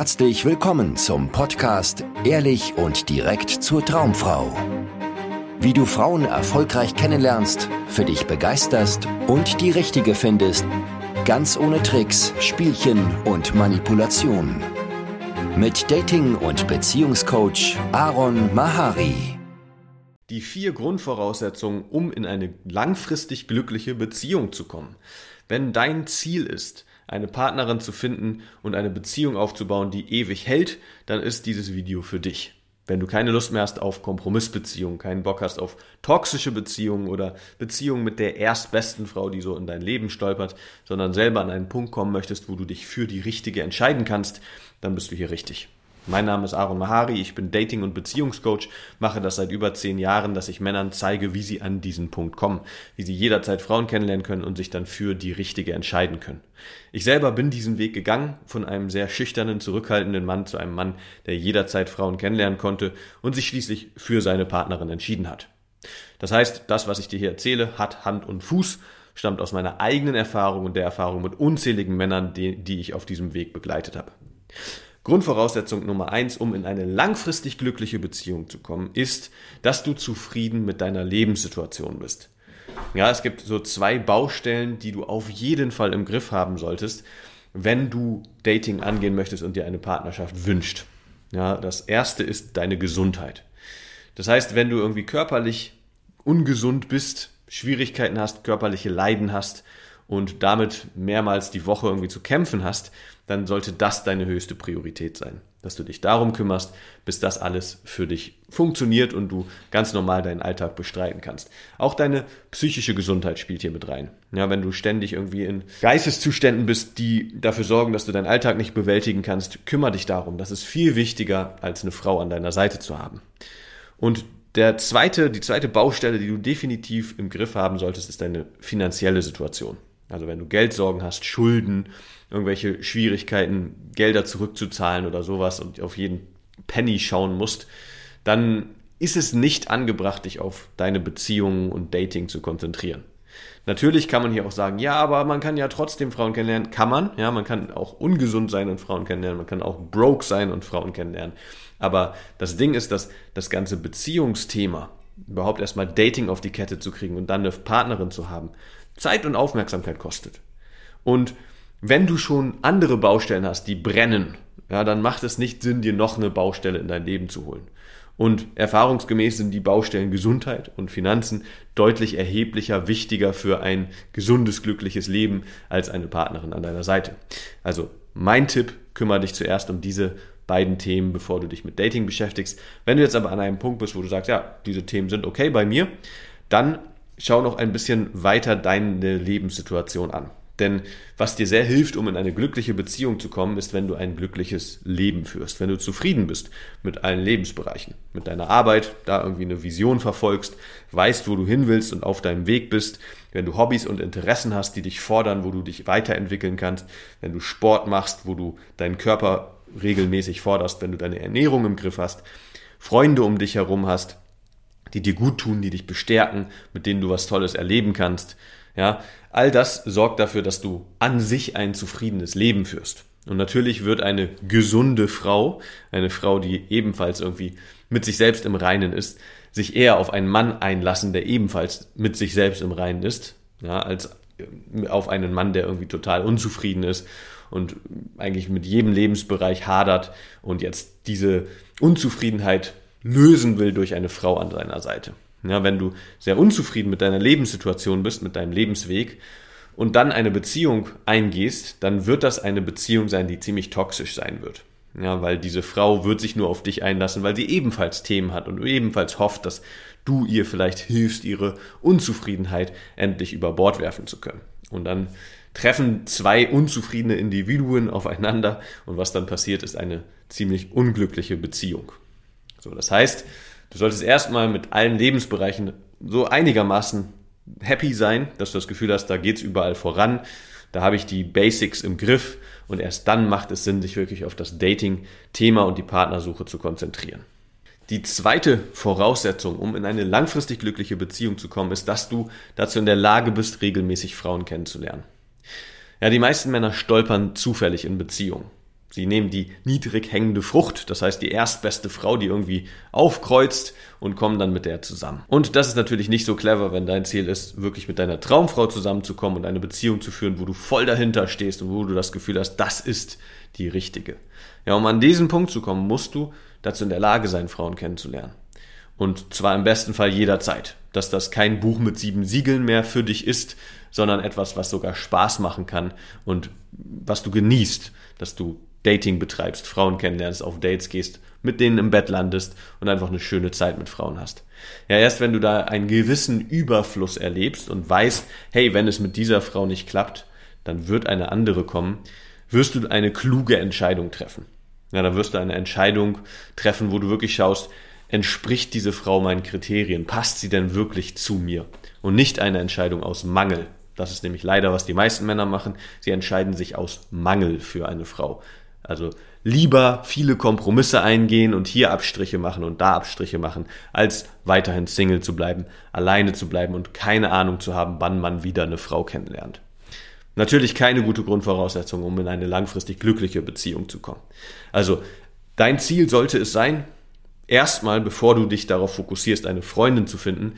herzlich willkommen zum Podcast Ehrlich und direkt zur Traumfrau. Wie du Frauen erfolgreich kennenlernst, für dich begeisterst und die richtige findest, ganz ohne Tricks, Spielchen und Manipulation. Mit Dating- und Beziehungscoach Aaron Mahari. Die vier Grundvoraussetzungen, um in eine langfristig glückliche Beziehung zu kommen. Wenn dein Ziel ist, eine Partnerin zu finden und eine Beziehung aufzubauen, die ewig hält, dann ist dieses Video für dich. Wenn du keine Lust mehr hast auf Kompromissbeziehungen, keinen Bock hast auf toxische Beziehungen oder Beziehungen mit der erstbesten Frau, die so in dein Leben stolpert, sondern selber an einen Punkt kommen möchtest, wo du dich für die richtige entscheiden kannst, dann bist du hier richtig. Mein Name ist Aaron Mahari, ich bin Dating- und Beziehungscoach, mache das seit über zehn Jahren, dass ich Männern zeige, wie sie an diesen Punkt kommen, wie sie jederzeit Frauen kennenlernen können und sich dann für die richtige entscheiden können. Ich selber bin diesen Weg gegangen, von einem sehr schüchternen, zurückhaltenden Mann zu einem Mann, der jederzeit Frauen kennenlernen konnte und sich schließlich für seine Partnerin entschieden hat. Das heißt, das, was ich dir hier erzähle, hat Hand und Fuß, stammt aus meiner eigenen Erfahrung und der Erfahrung mit unzähligen Männern, die, die ich auf diesem Weg begleitet habe. Grundvoraussetzung Nummer eins, um in eine langfristig glückliche Beziehung zu kommen, ist, dass du zufrieden mit deiner Lebenssituation bist. Ja, es gibt so zwei Baustellen, die du auf jeden Fall im Griff haben solltest, wenn du Dating angehen möchtest und dir eine Partnerschaft wünscht. Ja, das erste ist deine Gesundheit. Das heißt, wenn du irgendwie körperlich ungesund bist, Schwierigkeiten hast, körperliche Leiden hast und damit mehrmals die Woche irgendwie zu kämpfen hast, dann sollte das deine höchste Priorität sein. Dass du dich darum kümmerst, bis das alles für dich funktioniert und du ganz normal deinen Alltag bestreiten kannst. Auch deine psychische Gesundheit spielt hier mit rein. Ja, wenn du ständig irgendwie in Geisteszuständen bist, die dafür sorgen, dass du deinen Alltag nicht bewältigen kannst, kümmere dich darum. Das ist viel wichtiger, als eine Frau an deiner Seite zu haben. Und der zweite, die zweite Baustelle, die du definitiv im Griff haben solltest, ist deine finanzielle Situation. Also wenn du Geldsorgen hast, Schulden, irgendwelche Schwierigkeiten, Gelder zurückzuzahlen oder sowas und auf jeden Penny schauen musst, dann ist es nicht angebracht, dich auf deine Beziehungen und Dating zu konzentrieren. Natürlich kann man hier auch sagen, ja, aber man kann ja trotzdem Frauen kennenlernen. Kann man, ja, man kann auch ungesund sein und Frauen kennenlernen, man kann auch broke sein und Frauen kennenlernen. Aber das Ding ist, dass das ganze Beziehungsthema, überhaupt erstmal Dating auf die Kette zu kriegen und dann eine Partnerin zu haben, Zeit und Aufmerksamkeit kostet. Und wenn du schon andere Baustellen hast, die brennen, ja, dann macht es nicht Sinn, dir noch eine Baustelle in dein Leben zu holen. Und erfahrungsgemäß sind die Baustellen Gesundheit und Finanzen deutlich erheblicher, wichtiger für ein gesundes, glückliches Leben als eine Partnerin an deiner Seite. Also mein Tipp, kümmere dich zuerst um diese beiden Themen, bevor du dich mit Dating beschäftigst. Wenn du jetzt aber an einem Punkt bist, wo du sagst, ja, diese Themen sind okay bei mir, dann schau noch ein bisschen weiter deine Lebenssituation an. Denn was dir sehr hilft, um in eine glückliche Beziehung zu kommen, ist, wenn du ein glückliches Leben führst, wenn du zufrieden bist mit allen Lebensbereichen, mit deiner Arbeit, da irgendwie eine Vision verfolgst, weißt, wo du hin willst und auf deinem Weg bist, wenn du Hobbys und Interessen hast, die dich fordern, wo du dich weiterentwickeln kannst, wenn du Sport machst, wo du deinen Körper regelmäßig forderst, wenn du deine Ernährung im Griff hast, Freunde um dich herum hast, die dir gut tun, die dich bestärken, mit denen du was Tolles erleben kannst. Ja, all das sorgt dafür, dass du an sich ein zufriedenes Leben führst. Und natürlich wird eine gesunde Frau, eine Frau, die ebenfalls irgendwie mit sich selbst im Reinen ist, sich eher auf einen Mann einlassen, der ebenfalls mit sich selbst im Reinen ist, ja, als auf einen Mann, der irgendwie total unzufrieden ist und eigentlich mit jedem Lebensbereich hadert und jetzt diese Unzufriedenheit lösen will durch eine Frau an seiner Seite. Ja, wenn du sehr unzufrieden mit deiner Lebenssituation bist, mit deinem Lebensweg und dann eine Beziehung eingehst, dann wird das eine Beziehung sein, die ziemlich toxisch sein wird. Ja, weil diese Frau wird sich nur auf dich einlassen, weil sie ebenfalls Themen hat und ebenfalls hofft, dass du ihr vielleicht hilfst, ihre Unzufriedenheit endlich über Bord werfen zu können. Und dann treffen zwei unzufriedene Individuen aufeinander und was dann passiert, ist eine ziemlich unglückliche Beziehung. So, das heißt, du solltest erstmal mit allen Lebensbereichen so einigermaßen happy sein, dass du das Gefühl hast, da geht's überall voran, da habe ich die Basics im Griff und erst dann macht es Sinn, sich wirklich auf das Dating-Thema und die Partnersuche zu konzentrieren. Die zweite Voraussetzung, um in eine langfristig glückliche Beziehung zu kommen, ist, dass du dazu in der Lage bist, regelmäßig Frauen kennenzulernen. Ja, die meisten Männer stolpern zufällig in Beziehungen. Sie nehmen die niedrig hängende Frucht, das heißt die erstbeste Frau, die irgendwie aufkreuzt und kommen dann mit der zusammen. Und das ist natürlich nicht so clever, wenn dein Ziel ist, wirklich mit deiner Traumfrau zusammenzukommen und eine Beziehung zu führen, wo du voll dahinter stehst und wo du das Gefühl hast, das ist die richtige. Ja, um an diesen Punkt zu kommen, musst du dazu in der Lage sein, Frauen kennenzulernen. Und zwar im besten Fall jederzeit. Dass das kein Buch mit sieben Siegeln mehr für dich ist, sondern etwas, was sogar Spaß machen kann und was du genießt, dass du Dating betreibst, Frauen kennenlernst, auf Dates gehst, mit denen im Bett landest und einfach eine schöne Zeit mit Frauen hast. Ja, erst wenn du da einen gewissen Überfluss erlebst und weißt, hey, wenn es mit dieser Frau nicht klappt, dann wird eine andere kommen, wirst du eine kluge Entscheidung treffen. Ja, dann wirst du eine Entscheidung treffen, wo du wirklich schaust, entspricht diese Frau meinen Kriterien? Passt sie denn wirklich zu mir? Und nicht eine Entscheidung aus Mangel. Das ist nämlich leider, was die meisten Männer machen. Sie entscheiden sich aus Mangel für eine Frau. Also lieber viele Kompromisse eingehen und hier Abstriche machen und da Abstriche machen, als weiterhin Single zu bleiben, alleine zu bleiben und keine Ahnung zu haben, wann man wieder eine Frau kennenlernt. Natürlich keine gute Grundvoraussetzung, um in eine langfristig glückliche Beziehung zu kommen. Also dein Ziel sollte es sein, erstmal, bevor du dich darauf fokussierst, eine Freundin zu finden,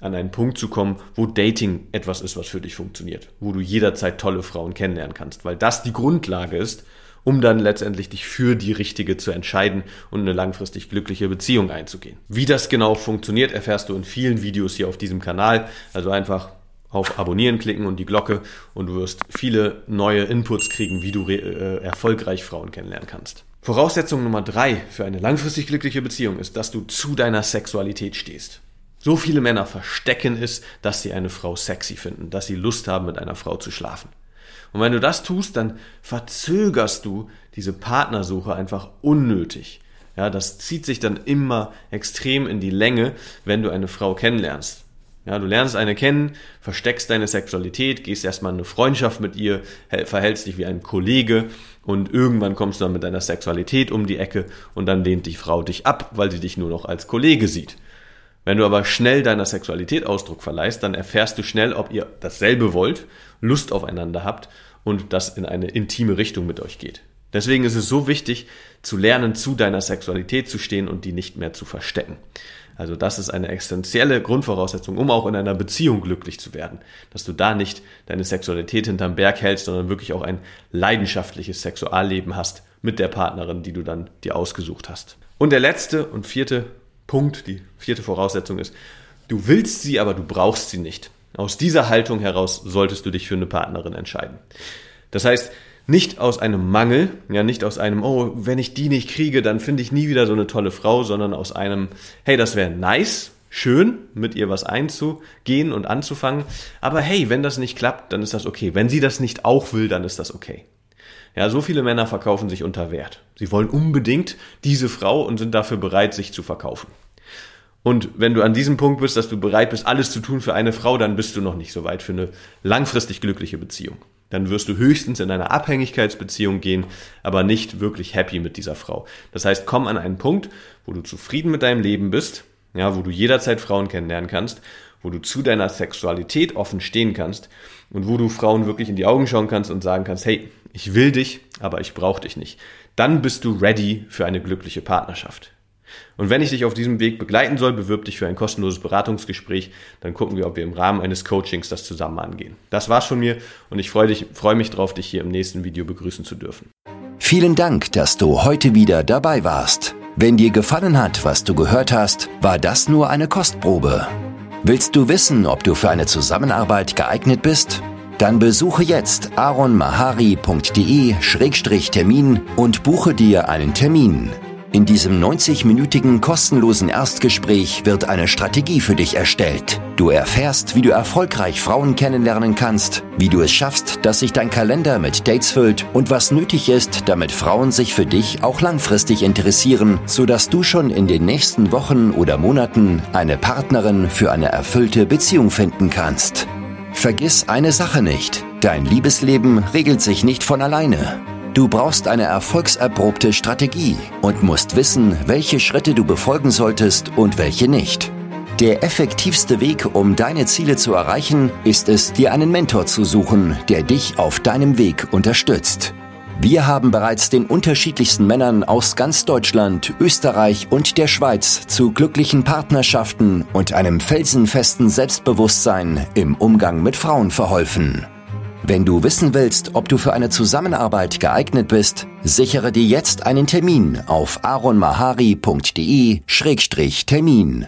an einen Punkt zu kommen, wo Dating etwas ist, was für dich funktioniert, wo du jederzeit tolle Frauen kennenlernen kannst, weil das die Grundlage ist, um dann letztendlich dich für die richtige zu entscheiden und eine langfristig glückliche Beziehung einzugehen. Wie das genau funktioniert, erfährst du in vielen Videos hier auf diesem Kanal. Also einfach auf Abonnieren klicken und die Glocke und du wirst viele neue Inputs kriegen, wie du äh, erfolgreich Frauen kennenlernen kannst. Voraussetzung Nummer drei für eine langfristig glückliche Beziehung ist, dass du zu deiner Sexualität stehst. So viele Männer verstecken es, dass sie eine Frau sexy finden, dass sie Lust haben, mit einer Frau zu schlafen. Und wenn du das tust, dann verzögerst du diese Partnersuche einfach unnötig. Ja, das zieht sich dann immer extrem in die Länge, wenn du eine Frau kennenlernst. Ja, du lernst eine kennen, versteckst deine Sexualität, gehst erstmal in eine Freundschaft mit ihr, verhältst dich wie ein Kollege und irgendwann kommst du dann mit deiner Sexualität um die Ecke und dann lehnt die Frau dich ab, weil sie dich nur noch als Kollege sieht. Wenn du aber schnell deiner Sexualität Ausdruck verleihst, dann erfährst du schnell, ob ihr dasselbe wollt, Lust aufeinander habt und das in eine intime Richtung mit euch geht. Deswegen ist es so wichtig, zu lernen, zu deiner Sexualität zu stehen und die nicht mehr zu verstecken. Also das ist eine essentielle Grundvoraussetzung, um auch in einer Beziehung glücklich zu werden. Dass du da nicht deine Sexualität hinterm Berg hältst, sondern wirklich auch ein leidenschaftliches Sexualleben hast mit der Partnerin, die du dann dir ausgesucht hast. Und der letzte und vierte Punkt, die vierte Voraussetzung ist, du willst sie, aber du brauchst sie nicht. Aus dieser Haltung heraus solltest du dich für eine Partnerin entscheiden. Das heißt, nicht aus einem Mangel, ja, nicht aus einem, oh, wenn ich die nicht kriege, dann finde ich nie wieder so eine tolle Frau, sondern aus einem, hey, das wäre nice, schön, mit ihr was einzugehen und anzufangen. Aber hey, wenn das nicht klappt, dann ist das okay. Wenn sie das nicht auch will, dann ist das okay. Ja, so viele Männer verkaufen sich unter Wert. Sie wollen unbedingt diese Frau und sind dafür bereit, sich zu verkaufen. Und wenn du an diesem Punkt bist, dass du bereit bist, alles zu tun für eine Frau, dann bist du noch nicht so weit für eine langfristig glückliche Beziehung. Dann wirst du höchstens in eine Abhängigkeitsbeziehung gehen, aber nicht wirklich happy mit dieser Frau. Das heißt, komm an einen Punkt, wo du zufrieden mit deinem Leben bist, ja, wo du jederzeit Frauen kennenlernen kannst, wo du zu deiner Sexualität offen stehen kannst und wo du Frauen wirklich in die Augen schauen kannst und sagen kannst, hey, ich will dich, aber ich brauche dich nicht. Dann bist du ready für eine glückliche Partnerschaft. Und wenn ich dich auf diesem Weg begleiten soll, bewirb dich für ein kostenloses Beratungsgespräch. Dann gucken wir, ob wir im Rahmen eines Coachings das zusammen angehen. Das war's von mir und ich freue, dich, freue mich drauf, dich hier im nächsten Video begrüßen zu dürfen. Vielen Dank, dass du heute wieder dabei warst. Wenn dir gefallen hat, was du gehört hast, war das nur eine Kostprobe. Willst du wissen, ob du für eine Zusammenarbeit geeignet bist? Dann besuche jetzt aronmahari.de-termin und buche dir einen Termin. In diesem 90-minütigen kostenlosen Erstgespräch wird eine Strategie für dich erstellt. Du erfährst, wie du erfolgreich Frauen kennenlernen kannst, wie du es schaffst, dass sich dein Kalender mit Dates füllt und was nötig ist, damit Frauen sich für dich auch langfristig interessieren, sodass du schon in den nächsten Wochen oder Monaten eine Partnerin für eine erfüllte Beziehung finden kannst. Vergiss eine Sache nicht. Dein Liebesleben regelt sich nicht von alleine. Du brauchst eine erfolgserprobte Strategie und musst wissen, welche Schritte du befolgen solltest und welche nicht. Der effektivste Weg, um deine Ziele zu erreichen, ist es, dir einen Mentor zu suchen, der dich auf deinem Weg unterstützt. Wir haben bereits den unterschiedlichsten Männern aus ganz Deutschland, Österreich und der Schweiz zu glücklichen Partnerschaften und einem felsenfesten Selbstbewusstsein im Umgang mit Frauen verholfen. Wenn du wissen willst, ob du für eine Zusammenarbeit geeignet bist, sichere dir jetzt einen Termin auf aronmahari.de-termin.